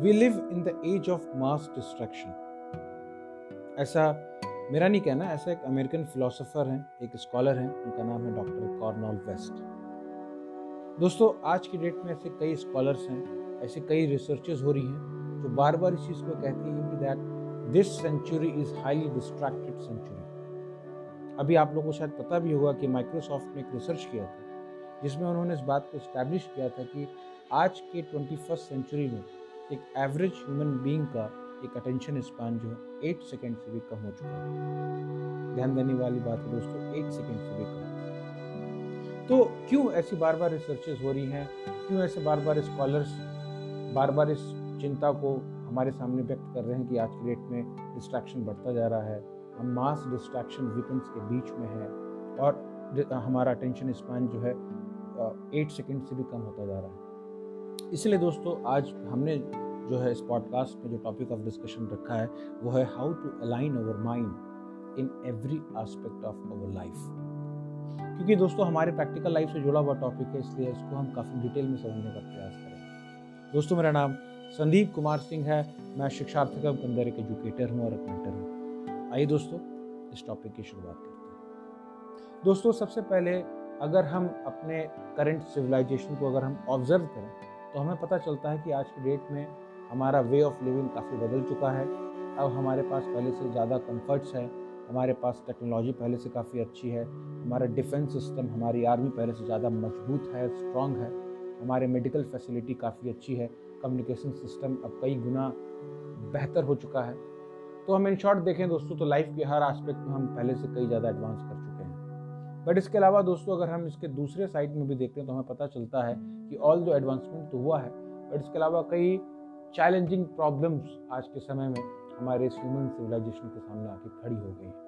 We live in the age of mass distraction ऐसा मेरा नहीं कहना, ऐसा एक अमेरिकन फिलोसोफर हैं, एक स्कॉलर हैं, उनका नाम है डॉक्टर कॉर्नॉल वेस्ट दोस्तों, आज की डेट में ऐसे कई स्कॉलर्स हैं, ऐसे कई रिसर्चेस हो रही हैं, जो बार बार इस चीज़ को कहती हैं कि that this century is highly distracted century अभी आप लोगों को शायद पता भी होगा कि माइक्रोसॉफ्ट ने एक रिसर्च किया था, जिसमें उन्होंने इस बात को इस्टेब्लिश किया था कि आज के ट्वेंटी सेंचुरी में एक एवरेज ह्यूमन बीइंग का एक अटेंशन स्पान जो है एट सेकेंड से भी कम हो चुका है। ध्यान देने वाली बात है दोस्तों एट सेकेंड से भी कम। तो क्यों ऐसी बार बार रिसर्चेज हो रही हैं? क्यों ऐसे बार बार स्कॉलर्स बार बार इस चिंता को हमारे सामने व्यक्त कर रहे हैं कि आज की डेट में डिस्ट्रैक्शन बढ़ता जा रहा है, हम मास डिस्ट्रैक्शन वीकेंड्स के बीच में है और हमारा अटेंशन स्पान जो है एट सेकेंड से भी कम होता जा रहा है। इसलिए दोस्तों, आज हमने जो है इस पॉडकास्ट में जो टॉपिक ऑफ़ डिस्कशन रखा है, वो है how to align our mind in every aspect of our life क्योंकि दोस्तों, हमारे प्रैक्टिकल लाइफ से जुड़ा हुआ टॉपिक है, इसलिए इसको हम काफ़ी डिटेल में समझने का प्रयास करें दोस्तों, मेरा नाम संदीप कुमार सिंह है। मैं शिक्षार्थी का अंदर एक एजुकेटर हूँ और एक मेंटर हूँ। आइए दोस्तों, इस टॉपिक की शुरुआत करते हैं। दोस्तों, सबसे पहले अगर हम अपने करंट सिविलाइजेशन को अगर हम ऑब्ज़र्व करें तो हमें पता चलता है कि आज की डेट में हमारा वे ऑफ़ लिविंग काफ़ी बदल चुका है। अब हमारे पास पहले से ज़्यादा कंफर्ट्स हैं, हमारे पास टेक्नोलॉजी पहले से काफ़ी अच्छी है, हमारा डिफेंस सिस्टम हमारी आर्मी पहले से ज़्यादा मज़बूत है स्ट्रॉन्ग है, हमारे मेडिकल फैसिलिटी काफ़ी अच्छी है कम्युनिकेशन सिस्टम अब कई गुना बेहतर हो चुका है। तो हम इन शॉर्ट देखें दोस्तों तो लाइफ के हर एस्पेक्ट में हम पहले से कई ज़्यादा एडवांस कर चुके हैं। बट इसके अलावा दोस्तों, अगर हम इसके दूसरे साइड में भी देखते हैं तो हमें पता चलता है कि ऑल जो एडवांसमेंट तो हुआ है बट इसके अलावा कई चैलेंजिंग प्रॉब्लम्स आज के समय में हमारे इस ह्यूमन सिविलाइजेशन के सामने आके खड़ी हो गई हैं।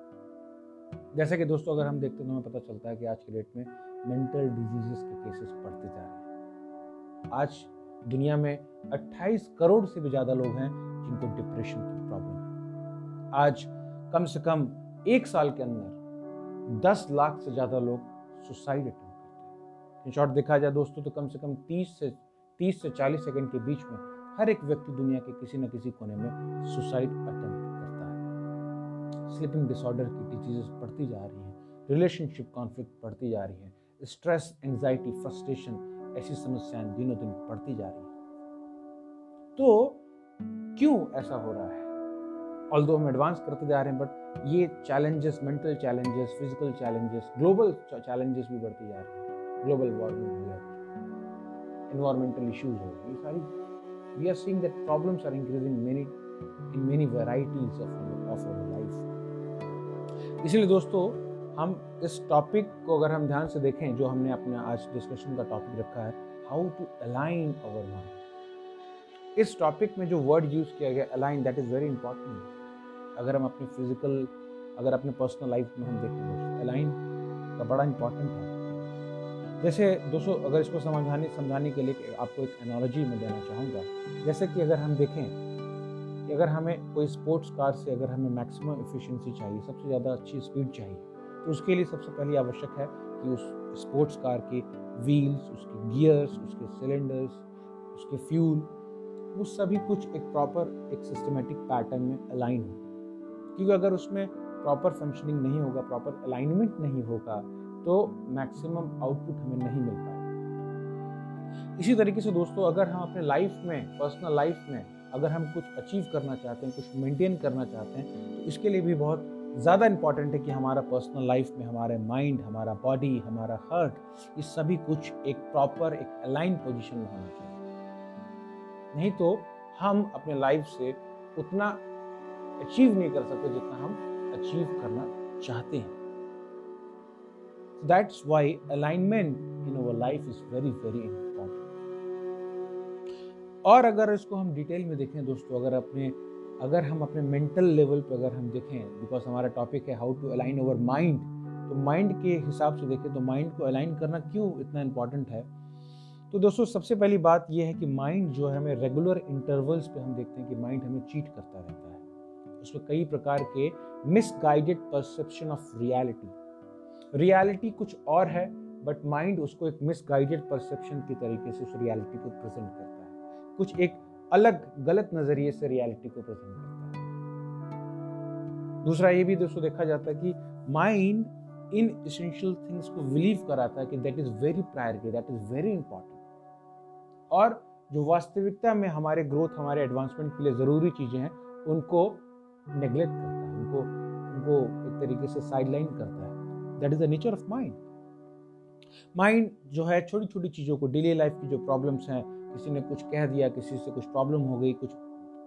जैसे कि दोस्तों, अगर हम देखते हैं तो हमें पता चलता है कि आज के डेट में मेंटल डिजीजेस के केसेस बढ़ते जा रहे हैं। आज दुनिया में 28 करोड़ से भी ज़्यादा लोग हैं जिनको डिप्रेशन की प्रॉब्लम है। आज कम से कम एक साल के अंदर 10 लाख से ज़्यादा लोग सुसाइड अटेम्प्ट इन शॉर्ट देखा जाए दोस्तों तो कम से कम 30 से 30 से 40 सेकंड के बीच में हर एक व्यक्ति दुनिया के किसी न किसी कोने में सुसाइड अटेम्प्ट करता है। स्लीपिंग डिसऑर्डर की डिजीजेस बढ़ती जा रही हैं रिलेशनशिप कॉन्फ्लिक्ट बढ़ती जा रही है स्ट्रेस एंजाइटी फ्रस्ट्रेशन ऐसी समस्याएँ दिनों दिन बढ़ती जा रही हैं। तो क्यों ऐसा हो रहा है? ऑल हम एडवांस करते जा रहे हैं बट ये challenges mental challenges physical challenges global challenges भी बढ़ती जा रही हैं। ग्लोबल वार्मिंग हो गया इन्वायरमेंटल इश्यूज़ हो ये सारी we are seeing that problems are increasing many in many varieties of of our life इसलिए दोस्तों, हम इस टॉपिक को अगर हम ध्यान से देखें, जो हमने अपने आज डिस्कशन का टॉपिक रखा है how to align our mind इस टॉपिक में जो वर्ड यूज़ किया गया align that is very important अगर हम अपने फ़िज़िकल अगर अपने पर्सनल लाइफ में हम देखें अलाइन का बड़ा इंपॉर्टेंट है। जैसे दोस्तों, अगर इसको समझाने समझाने के लिए आपको एक एनोलॉजी में देना चाहूँगा। जैसे कि अगर हम देखें कि अगर हमें कोई स्पोर्ट्स कार से अगर हमें मैक्सिमम एफिशिएंसी चाहिए, सबसे ज़्यादा अच्छी स्पीड चाहिए तो उसके लिए सबसे पहले आवश्यक है कि उस स्पोर्ट्स कार के व्हील्स उसके गियर्स उसके सिलेंडर्स उसके फ्यूल वो सभी कुछ एक प्रॉपर एक सिस्टमेटिक पैटर्न में अलाइन हो। क्योंकि अगर उसमें प्रॉपर फंक्शनिंग नहीं होगा प्रॉपर अलाइनमेंट नहीं होगा तो मैक्सिमम आउटपुट हमें नहीं मिल पाएगा। इसी तरीके से दोस्तों, अगर हम अपने लाइफ में पर्सनल लाइफ में, अगर हम कुछ अचीव करना चाहते हैं, कुछ मेंटेन करना चाहते हैं तो इसके लिए भी बहुत ज़्यादा इंपॉर्टेंट है कि हमारा पर्सनल लाइफ में, हमारे माइंड हमारा बॉडी हमारा हार्ट ये सभी कुछ एक प्रॉपर एक अलाइन पोजिशन में होना चाहिए। नहीं तो हम अपने लाइफ से उतना अचीव नहीं कर सकते जितना हम अचीव करना चाहते हैं। That's why alignment in our life is very very important. और अगर इसको हम डिटेल में देखें दोस्तों, अगर अपने, अगर हम अपने मेंटल लेवल पर अगर हम देखें बिकॉज़ हमारा टॉपिक है how to align our mind तो माइंड के हिसाब से देखें तो माइंड को अलाइन करना क्यों इतना इंपॉर्टेंट है? तो दोस्तों, सबसे पहली बात यह है कि माइंड जो है हमें रेगुलर इंटरवल्स पे हम देखते हैं कि माइंड हमें चीट करता रहता है। उसमें कई प्रकार के misguided perception of reality reality कुछ और है बट माइंड उसको एक मिसगाइडेड परसेप्शन की तरीके से उस रियलिटी को प्रेजेंट करता है। कुछ एक अलग गलत नज़रिए से रियलिटी को प्रेजेंट करता है। दूसरा ये भी दोस्तों देखा जाता है कि माइंड इन इसेंशियल थिंग्स को बिलीव कराता है कि that is very priority that is very important और जो वास्तविकता में हमारे ग्रोथ हमारे एडवांसमेंट के लिए ज़रूरी चीज़ें हैं, उनको नेग्लेक्ट करता है, उनको उनको एक तरीके से साइडलाइन करता है। That is the nature of mind mind जो है छोटी छोटी चीज़ों को डेली लाइफ की जो प्रॉब्लम्स हैं, किसी ने कुछ कह दिया, किसी से कुछ प्रॉब्लम हो गई, कुछ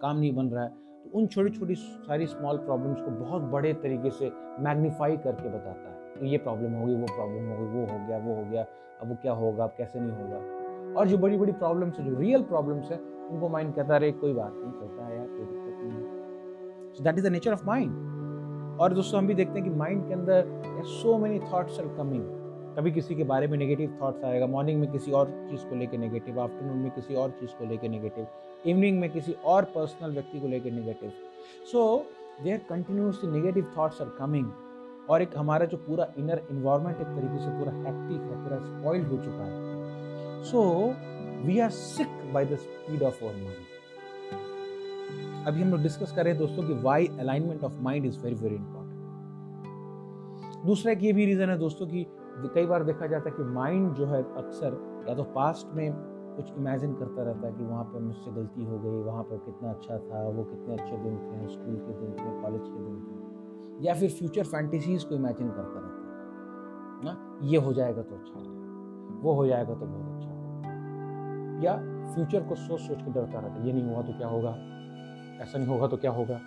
काम नहीं बन रहा है तो उन छोटी छोटी सारी स्मॉल प्रॉब्लम्स को बहुत बड़े तरीके से मैग्नीफाई करके बताता है तो ये प्रॉब्लम हो गई, वो प्रॉब्लम हो गई, वो हो गया, वो हो गया, अब वो क्या होगा, अब कैसे नहीं होगा। और जो बड़ी बड़ी प्रॉब्लम्स है, जो रियल प्रॉब्लम्स है, उनको माइंड कहता रहे कोई बात नहीं, चलता है यार, कोई दिक्कत नहीं है। So that is the nature of mind और दोस्तों, हम भी देखते हैं कि माइंड के अंदर so many thoughts are coming कभी किसी के बारे में नेगेटिव थाट्स आएगा मॉर्निंग में किसी और चीज़ को लेकर नेगेटिव आफ्टरनून में किसी और चीज़ को लेकर नेगेटिव इवनिंग में किसी और पर्सनल व्यक्ति को लेकर negative so there continuously negative thoughts are coming और एक हमारा जो पूरा इनर इन्वायरमेंट एक तरीके से पूरा हैप्टिक है, पूरा स्पॉइल्ड हो चुका है. So we are sick by the speed of our mind अभी हम लोग डिस्कस कर रहे हैं दोस्तों कि why alignment of mind is very very important दूसरा एक ये भी रीज़न है दोस्तों कि कई बार देखा जाता है कि माइंड जो है अक्सर या तो पास्ट में कुछ इमेजिन करता रहता है कि वहाँ पर मुझसे गलती हो गई, वहाँ पर कितना अच्छा था, वो कितने अच्छे दिन थे स्कूल के दिन थे कॉलेज के दिन थे, या फिर फ्यूचर फैंटेसीज को इमेजिन करता रहता है। ना? ये हो जाएगा तो अच्छा वो हो जाएगा तो बहुत अच्छा या फ्यूचर को सोच सोच के डरता रहता है, ये नहीं हुआ तो क्या होगा? ऐसा नहीं होगा तो क्या होगा?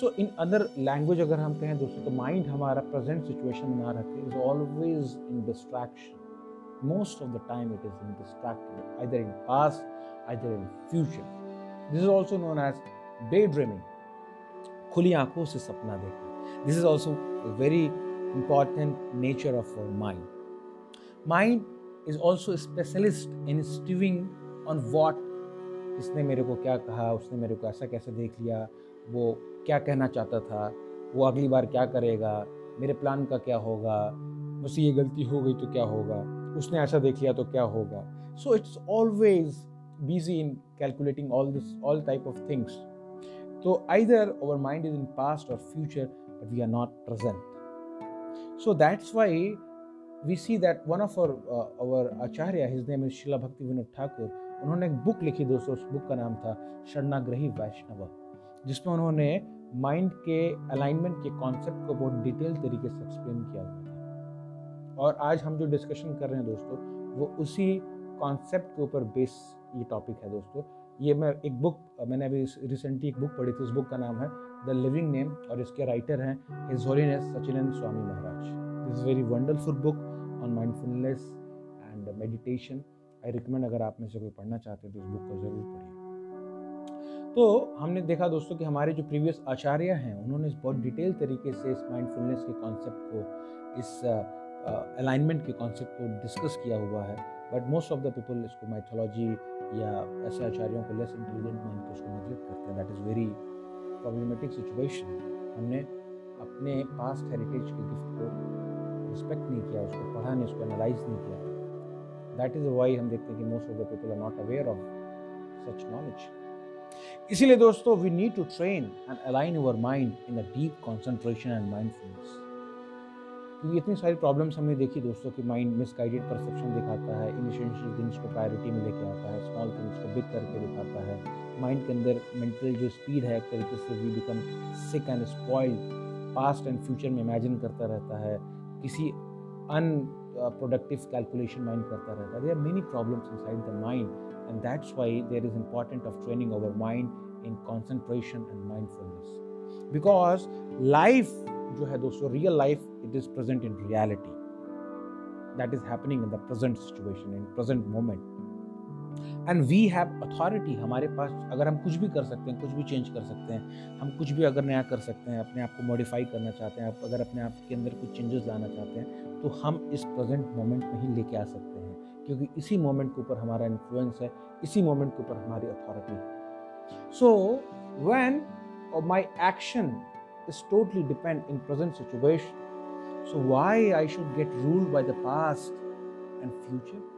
सो इन अदर लैंग्वेज अगर हम कहें दोस्तों तो माइंड हमारा प्रेजेंट सिचुएशन में ना रखे is always in distraction most of the time it is in distracted either in past either in future this is also known as day dreaming खुली आँखों से सपना देखना। This is also very important nature of our mind mind is also specialist in stewing on what इसने मेरे को क्या कहा? उसने मेरे को ऐसा कैसे देख लिया? वो क्या कहना चाहता था? वो अगली बार क्या करेगा? मेरे प्लान का क्या होगा? मुझसे ये गलती हो गई तो क्या होगा? उसने ऐसा देख लिया तो क्या होगा? So it's always busy in calculating all this all type of things तो either our mind is in past और future but we are not present so that's why we see that one of our our Acharya his name is Shila Bhakti Vinod Thakur उन्होंने एक book लिखी दोस्तों, उस book का नाम था शरणाग्रही वैष्णव, जिसमें उन्होंने माइंड के अलाइनमेंट के कॉन्सेप्ट को बहुत डिटेल तरीके से एक्सप्लेन किया हुआ था। और आज हम जो डिस्कशन कर रहे हैं दोस्तों, वो उसी कॉन्सेप्ट के ऊपर बेस ये टॉपिक है दोस्तों। ये मैं एक बुक मैंने अभी रिसेंटली एक बुक पढ़ी थी, उस बुक का नाम है द लिविंग नेम और इसके राइटर हैं his holiness Sachinand Swami Maharaj this very wonderful book on mindfulness and meditation I recommend अगर आप में से कोई पढ़ना चाहते हैं तो इस बुक को ज़रूर पढ़िए। तो हमने देखा दोस्तों कि हमारे जो प्रीवियस आचार्य हैं, उन्होंने इस बहुत डिटेल तरीके से इस माइंडफुलनेस के कॉन्सेप्ट को, इस अलाइनमेंट के कॉन्सेप्ट को डिस्कस किया हुआ है। But most of the people इसको माइथोलॉजी या ऐसे आचार्यों को लेस इंटेलिजेंट मान के उसको नेग्लेक्ट करते हैं। That is very problematic situation हमने अपने पास्ट हेरिटेज के गिफ्ट को रिस्पेक्ट नहीं किया, उसको पढ़ा नहीं, उसको एनालाइज नहीं किया। दैट इज़ वाई हम देखते हैं कि most of the people are not aware of such knowledge इसीलिए दोस्तों we need to train and align your mind in a deep concentration and mindfulness क्योंकि इतनी सारी प्रॉब्लम्स हमने देखी दोस्तों कि माइंड मिसगाइडेड परसेप्शन दिखाता है इनिशियल थिंग्स को प्रायोरिटी में लेके आता है स्मॉल थिंग्स को बिग करके दिखाता है। माइंड के अंदर मेंटल जो स्पीड है, एक तरीके से we become sick and spoiled past and future में इमेजिन करता रहता है। किसी unproductive calculation mind karta rehta. There are many problems inside the mind, and that's why there is important of training our mind in concentration and mindfulness because life जो है दोस्तों real life it is present in reality that is happening in the present situation in present moment and we have authority हमारे पास अगर हम कुछ भी कर सकते हैं, कुछ भी चेंज कर सकते हैं, हम कुछ भी अगर नया कर सकते हैं, अपने आप को मॉडिफाई करना चाहते हैं आप अगर अपने आप के अंदर कुछ चेंजेस लाना चाहते हैं तो हम इस प्रेजेंट मोमेंट में ही लेके आ सकते हैं। क्योंकि इसी मोमेंट के ऊपर हमारा इन्फ्लुएंस है, इसी मोमेंट के ऊपर हमारी अथॉरिटी है। So when my action is totally depend in present situation so why I should get ruled by the past and future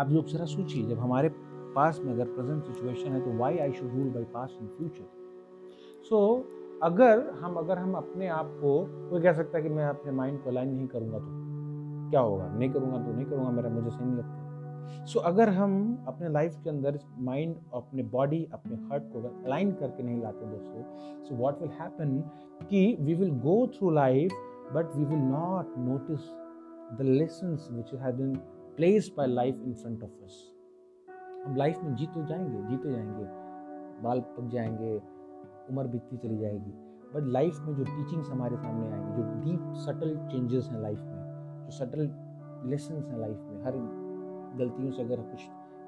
आप लोग जरा सोचिए जब हमारे पास में अगर प्रेजेंट सिचुएशन है तो why I should rule by past in future so अगर हम अगर हम अपने आप को कोई कह सकता है कि मैं अपने माइंड को अलाइन नहीं करूँगा तो क्या होगा? नहीं करूँगा तो नहीं करूँगा मेरा मुझे सही नहीं लगता। सो so, अगर हम अपने लाइफ के अंदर माइंड अपने बॉडी अपने हार्ट को अगर अलाइन करके नहीं लाते दोस्तों सो व्हाट विल हैपन कि we will go through life but we will not notice the lessons which have been placed by life in front of us हम लाइफ में जीत जाएँगे, जीते जाएँगे। बाल पक जाएँगे, उम्र बीतती चली जाएगी। बट लाइफ में जो टीचिंग्स हमारे सामने आएँगे, जो डीप सटल चेंजेस हैं लाइफ में, जो सटल लेसन्स हैं लाइफ में, हर गलतियों से अगर कुछ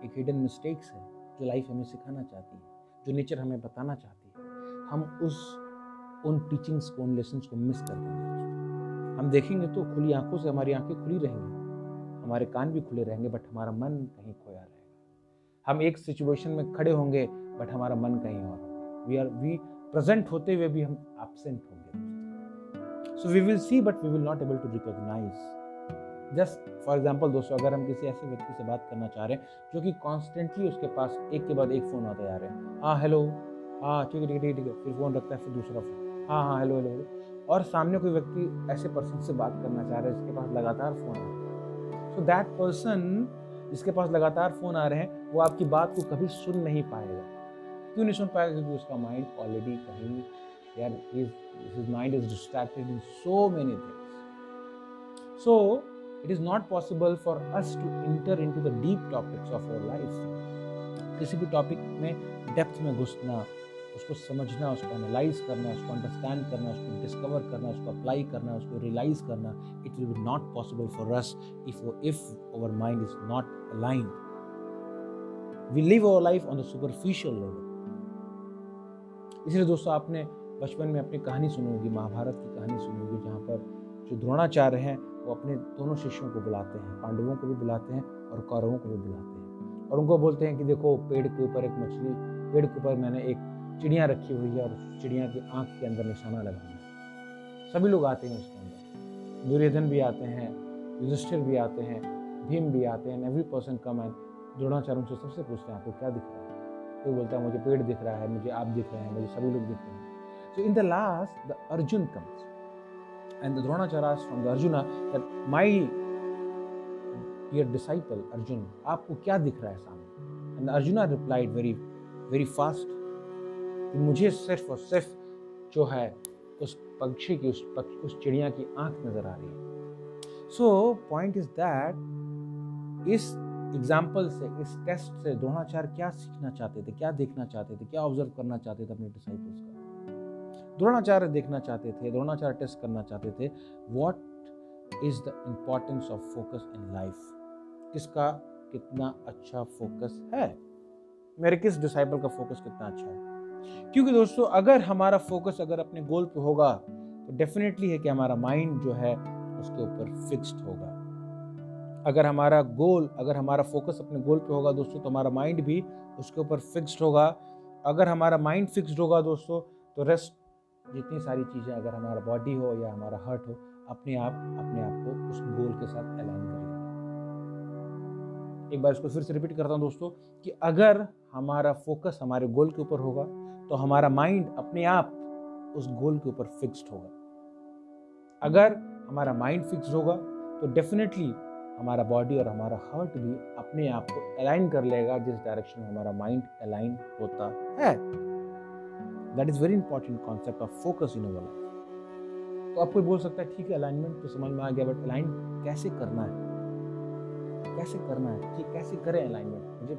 एक हिडन मिस्टेक्स है, जो लाइफ हमें सिखाना चाहती है, जो नेचर हमें बताना चाहती है, हम उस, उन टीचिंग्स को, उन लेसन को मिस कर देंगे। हम देखेंगे तो खुली आँखों से हमारी आँखें खुली रहेंगी। हमारे कान भी खुले रहेंगे बट हमारा मन कहीं खोया रहेगा। हम एक सिचुएशन में खड़े होंगे बट हमारा मन कहीं और वी आर वी प्रेजेंट होते हुए भी हम एबसेंट होंगे so we will see but we will not able to recognise just for example दोस्तों, अगर हम किसी ऐसे व्यक्ति से बात करना चाह रहे हैं, जो कि कॉन्स्टेंटली उसके पास एक के बाद एक फ़ोन आता जा रहे हैं हाँ हेलो हाँ ठीक है ठीक है ठीक है। फिर फ़ोन रखता है, फिर दूसरा फ़ोन हाँ हाँ हेलो हेलो और सामने कोई व्यक्ति ऐसे पर्सन से बात करना चाह रहा है, जिसके पास लगातार फ़ोन आ सो दैट पर्सन जिसके पास लगातार फ़ोन आ रहे हैं, वो आपकी बात को कभी सुन नहीं पाएगा। क्यों नहीं सुन पाएगा? क्योंकि उसका माइंड ऑलरेडी कहीं, यार his mind is distracted in so many things so it is not possible for us to enter into the deep topics of our life किसी भी टॉपिक में डेप्थ में घुसना उसको समझना, उसको एनालाइज करना, उसको अंडरस्टैंड करना, उसको डिस्कवर करना, उसको अप्लाई करना, उसको रियलाइज़ करना it will be not possible for us if if our mind is not aligned we live our life on the superficial level इसलिए दोस्तों, आपने बचपन में अपनी कहानी सुनी होगी, महाभारत की कहानी सुनी होगी, जहाँ पर जो द्रोणाचार्य हैं, वो अपने दोनों शिष्यों को बुलाते हैं, पांडवों को भी बुलाते हैं और कौरवों को भी बुलाते हैं। और उनको बोलते हैं कि देखो, पेड़ के ऊपर एक मछली, पेड़ के ऊपर मैंने एक चिड़िया रखी हुई है और चिड़िया की आँख के अंदर निशाना लगाना है। सभी लोग आते हैं उसके अंदर। दुर्योधन भी आते हैं, युधिष्ठिर भी आते हैं, भीम भी आते हैं every person come and Dronacharya उनसे सबसे पूछते हैं, आपको क्या दिख रहा है? कोई बोलता है, मुझे पेड़ दिख रहा है, मुझे आप दिख रहे हैं, मुझे सभी लोग दिख रहे हैं। So in the last the Arjun comes the Dronacharya asked from the Arjuna that, my dear disciple आपको क्या दिख रहा है सामने? And Arjuna replied very very fast कि मुझे सिर्फ़ और सिर्फ़ जो है उस पक्षी की उस पक्ष, उस चिड़िया की आँख नज़र आ रही है। सो पॉइंट इज़ दैट इस एग्ज़ाम्पल से इस टेस्ट से द्रोणाचार्य क्या सीखना चाहते थे क्या देखना चाहते थे क्या ऑब्ज़र्व करना चाहते थे अपने डिसाइपल्स का? द्रोणाचार्य देखना चाहते थे द्रोणाचार्य टेस्ट करना चाहते थे what is the importance of focus in life किसका कितना अच्छा फोकस है? मेरे किस डिसाइपल का फोकस कितना अच्छा है? क्योंकि दोस्तों, अगर हमारा फोकस अगर अपने गोल पे होगा तो डेफिनेटली है कि हमारा माइंड जो है, उसके ऊपर फिक्स्ड होगा। अगर हमारा गोल अगर हमारा फोकस अपने गोल पे होगा दोस्तों तो हमारा माइंड भी उसके ऊपर फिक्स्ड होगा। अगर हमारा माइंड फिक्स्ड होगा दोस्तों तो रेस्ट जितनी सारी चीज़ें, अगर हमारा बॉडी हो या हमारा हार्ट हो, अपने आप अपने आप को उस गोल के साथ अलाइन कर लेगा एक बार इसको फिर से रिपीट करता हूँ दोस्तों, कि अगर हमारा फोकस हमारे गोल के ऊपर होगा तो हमारा माइंड अपने आप उस गोल के ऊपर फिक्स्ड होगा। अगर हमारा माइंड फिक्स्ड होगा तो डेफिनेटली हमारा बॉडी और हमारा हार्ट भी अपने आप को अलाइन कर लेगा, जिस डायरेक्शन में हमारा माइंड अलाइन होता है। That is very important concept of focus in life तो आप कोई बोल सकता है, ठीक है अलाइनमेंट तो समझ में आ गया बट अलाइन कैसे करना है? कैसे करना है? ठीक, कैसे करें अलाइनमेंट मुझे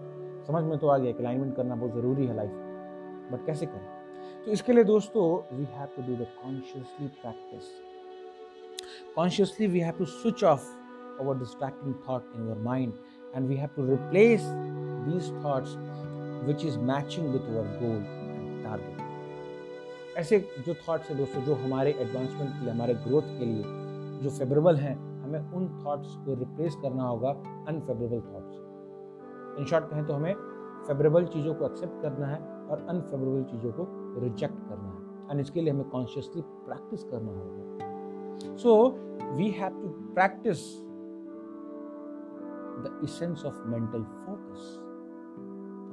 समझ में तो आ गया कि अलाइनमेंट करना बहुत ज़रूरी है लाइफ बट कैसे करें? तो इसके लिए दोस्तों we have to do the consciously practice consciously we have to switch off our distracting thought in our mind and we have to replace these thoughts which is matching with our and target. ऐसे जो thoughts हैं दोस्तों, जो हमारे advancement के लिए, हमारे growth के लिए जो फेवरेबल हैं, हमें उन थाट्स को रिप्लेस करना होगा अनफेवरेबल थाट्स इन शॉर्ट कहें तो हमें फेवरेबल चीज़ों को एक्सेप्ट करना है और अनफेवरेबल चीज़ों को रिजेक्ट करना है। एंड इसके लिए हमें कॉन्शियसली प्रैक्टिस करना होगा। So we have to practice the essence of mental focus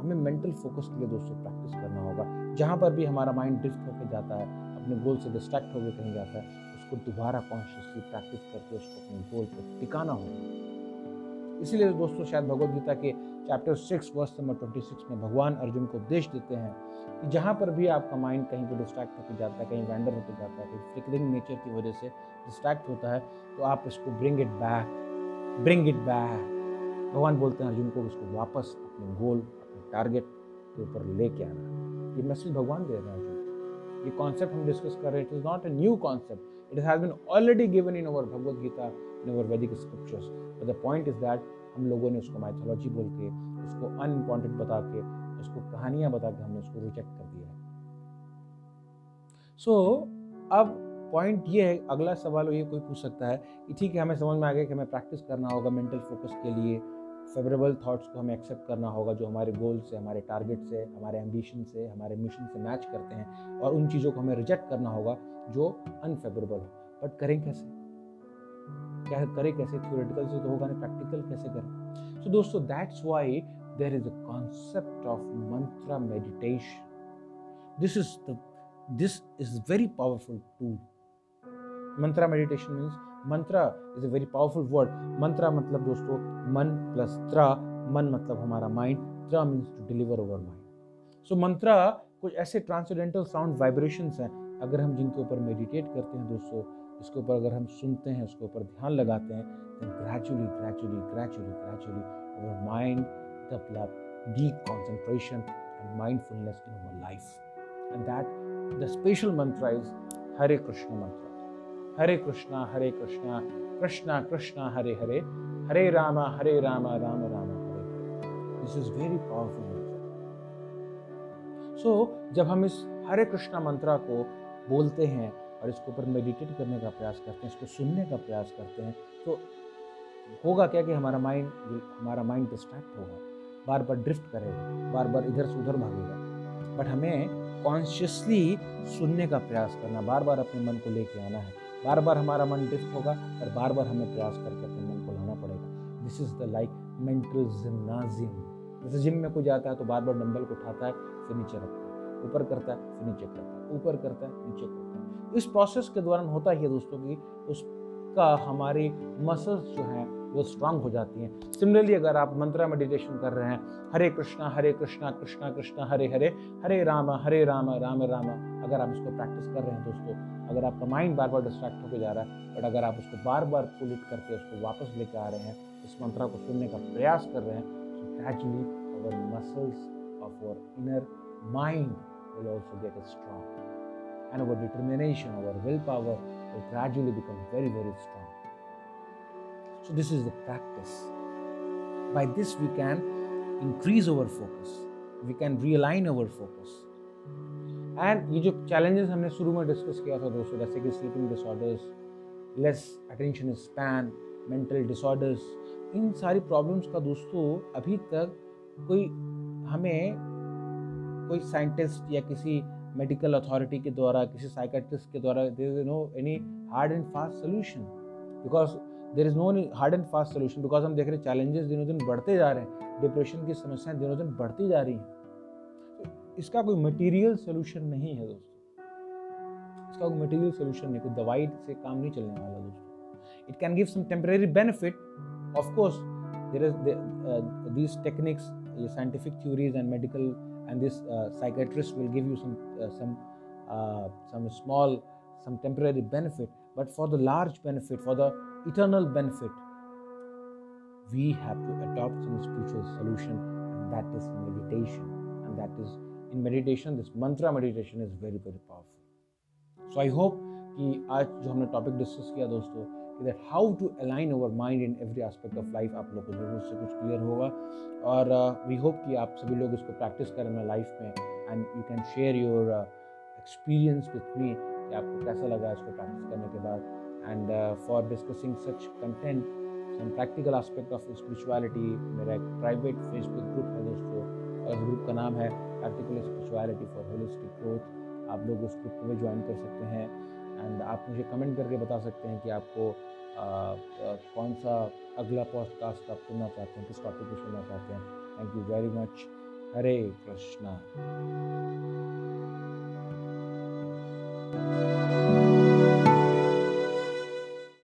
हमें मेंटल फोकस के लिए दोस्तों प्रैक्टिस करना होगा। जहाँ पर भी हमारा माइंड ड्रिफ्ट होकर जाता है, अपने गोल से डिस्ट्रैक्ट होकर कहीं जाता है, उसको दोबारा कॉन्शियसली प्रैक्टिस करके उसको अपने गोल पर टिकाना होगा। इसीलिए दोस्तों शायद भगवद गीता के chapter six verse number twenty six में भगवान अर्जुन को उपदेश देते हैं कि जहाँ पर भी आपका माइंड कहीं पर डिस्ट्रैक्ट होकर जाता है, कहीं वैंडर होकर जाता है, कहीं फ्लिकरिंग नेचर की वजह से डिस्ट्रैक्ट होता है तो आप इसको bring it back bring it back भगवान बोलते हैं अर्जुन को उसको वापस अपने गोल अपने टारगेट के ऊपर लेके आना। ये मैसेज भगवान दे रहे हैं अर्जुन ये कॉन्सेप्ट हम डिस्कस कर रहे हैं। It is not a new concept it has been already given in our Bhagavad Gita in our Vedic scriptures but the point is that हम लोगों ने उसको माइथोलॉजी बोल के उसको अनइम्पॉर्टेंट बता के उसको कहानियाँ बता के हमने उसको रिजेक्ट कर दिया है। सो so, अब पॉइंट ये है अगला सवाल ये कोई पूछ सकता है कि ठीक है हमें समझ में आ गया कि हमें प्रैक्टिस करना होगा मेंटल फोकस के लिए फेवरेबल थाट्स को हमें एक्सेप्ट करना होगा जो हमारे गोल से हमारे टारगेट से हमारे एम्बिशन से हमारे मिशन से मैच करते हैं और उन चीज़ों को हमें रिजेक्ट करना होगा जो अनफेवरेबल हो। बट करें कैसे? क्या करें, कैसे थियोरेटिकल से तो होगा नहीं प्रैक्टिकल कैसे करें? सो दोस्तों that's why there is a concept of mantra meditation this is the this is very powerful tool mantra meditation means mantra is a very powerful word mantra मतलब दोस्तों, मन प्लस त्रा मन मतलब हमारा माइंड त्रा means to deliver over mind so mantra कुछ ऐसे ट्रांसडेंटल साउंड वाइब्रेशंस हैं, अगर हम जिनके ऊपर मेडिटेट करते हैं दोस्तों उसके ऊपर अगर हम सुनते हैं, उसके ऊपर ध्यान लगाते हैं तो gradually gradually gradually gradually mind develop deep concentration and mindfulness in over life and that the special mantra is Hare Krishna mantra Hare Krishna Hare Krishna Krishna Krishna Hare Hare Hare Rama Hare Rama Ram Ram Hare this is very powerful mantra so जब हम इस हरे कृष्णा मंत्रा को बोलते हैं और इसके ऊपर meditate करने का प्रयास करते हैं, इसको सुनने का प्रयास करते हैं तो होगा क्या कि हमारा माइंड हमारा माइंड डिस्ट्रैक्ट होगा। बार बार ड्रिफ्ट करेगा, बार बार इधर से उधर भागेगा। बट हमें कॉन्शियसली सुनने का प्रयास करना, बार बार अपने मन को लेके आना है। बार बार हमारा मन ड्रिफ्ट होगा और बार बार हमें प्रयास करके अपने मन को लाना पड़ेगा। This is the like mental gymnasium जैसे जिम में कोई जाता है तो बार बार डंबल को उठाता है, फिर नीचे रखता है। ऊपर करता है, फिर नीचे करता है। ऊपर करता है, नीचे करता है। इस प्रोसेस के दौरान होता ही है दोस्तों की उसका हमारी मसल्स जो हैं, वो स्ट्रांग हो जाती हैं। सिमिलरली अगर आप मंत्रा मेडिटेशन कर रहे हैं, हरे कृष्णा हरे कृष्णा कृष्णा कृष्णा, हरे हरे हरे राम हरे राम राम राम, अगर आप इसको प्रैक्टिस कर रहे हैं दोस्तों, अगर आपका माइंड बार बार डिस्ट्रैक्ट होकर जा रहा है बट अगर आप उसको बार बार पुल इट करके उसको वापस लेकर आ रहे हैं, इस मंत्रा को सुनने का प्रयास कर रहे हैं तो gradually our muscles of our inner mind will also get strong and our determination our willpower will gradually become very very strong So, this is the practice. By this, we can increase our focus, we can realign our focus. And ये जो challenges हमने शुरू में discuss किया था दोस्तों जैसे कि sleeping disorders less attention span mental disorders इन सारी प्रॉब्लम्स का दोस्तों अभी तक कोई हमें कोई साइंटिस्ट या किसी मेडिकल अथॉरिटी के द्वारा, किसी साइकेट्रिस्ट के द्वारा there is no any hard and fast solution because there is no hard and fast solution because हम देख रहे हैं चैलेंजेस दिनों दिन बढ़ते जा रहे हैं डिप्रेशन की समस्याएँ दिनों दिन बढ़ती जा रही हैं। तो इसका कोई मटेरियल सोल्यूशन नहीं है दोस्तों। इसका कोई मटेरियल सोल्यूशन नहीं, कोई दवाई से काम नहीं चलने वाला दोस्तों। It can give some temporary benefit of course there is these techniques ये scientific theories and medical and this uh, psychiatrist will give you some uh, some uh, some small some temporary benefit but for the large benefit for the eternal benefit, we have to adopt some spiritual solution, and that is meditation. And that is in meditation, this mantra meditation is very, very powerful. So I hope कि आज जो हमने topic discuss किया दोस्तों कि that how to align our mind in every aspect of life आप लोग को ज़रूर से कुछ क्लियर होगा। और वी uh, होप कि आप सभी लोग इसको प्रैक्टिस करें लाइफ में। And you can share your experience with me कि आपको कैसा लगा इसको प्रैक्टिस करने के बाद। And for discussing such content content practical practical of spirituality मेरा एक प्राइवेट फेसबुक ग्रुप है दोस्तों। और ग्रुप का नाम है practical spirituality for holistic growth आप लोग उस ग्रुप को भी ज्वाइन कर सकते हैं। एंड आप मुझे कमेंट करके बता सकते हैं कि आपको आ, आ, कौन सा अगला पॉडकास्ट आप सुनना चाहते हैं किस टॉपिक पर सुनना चाहते हैं। Thank you very much Hare Krishna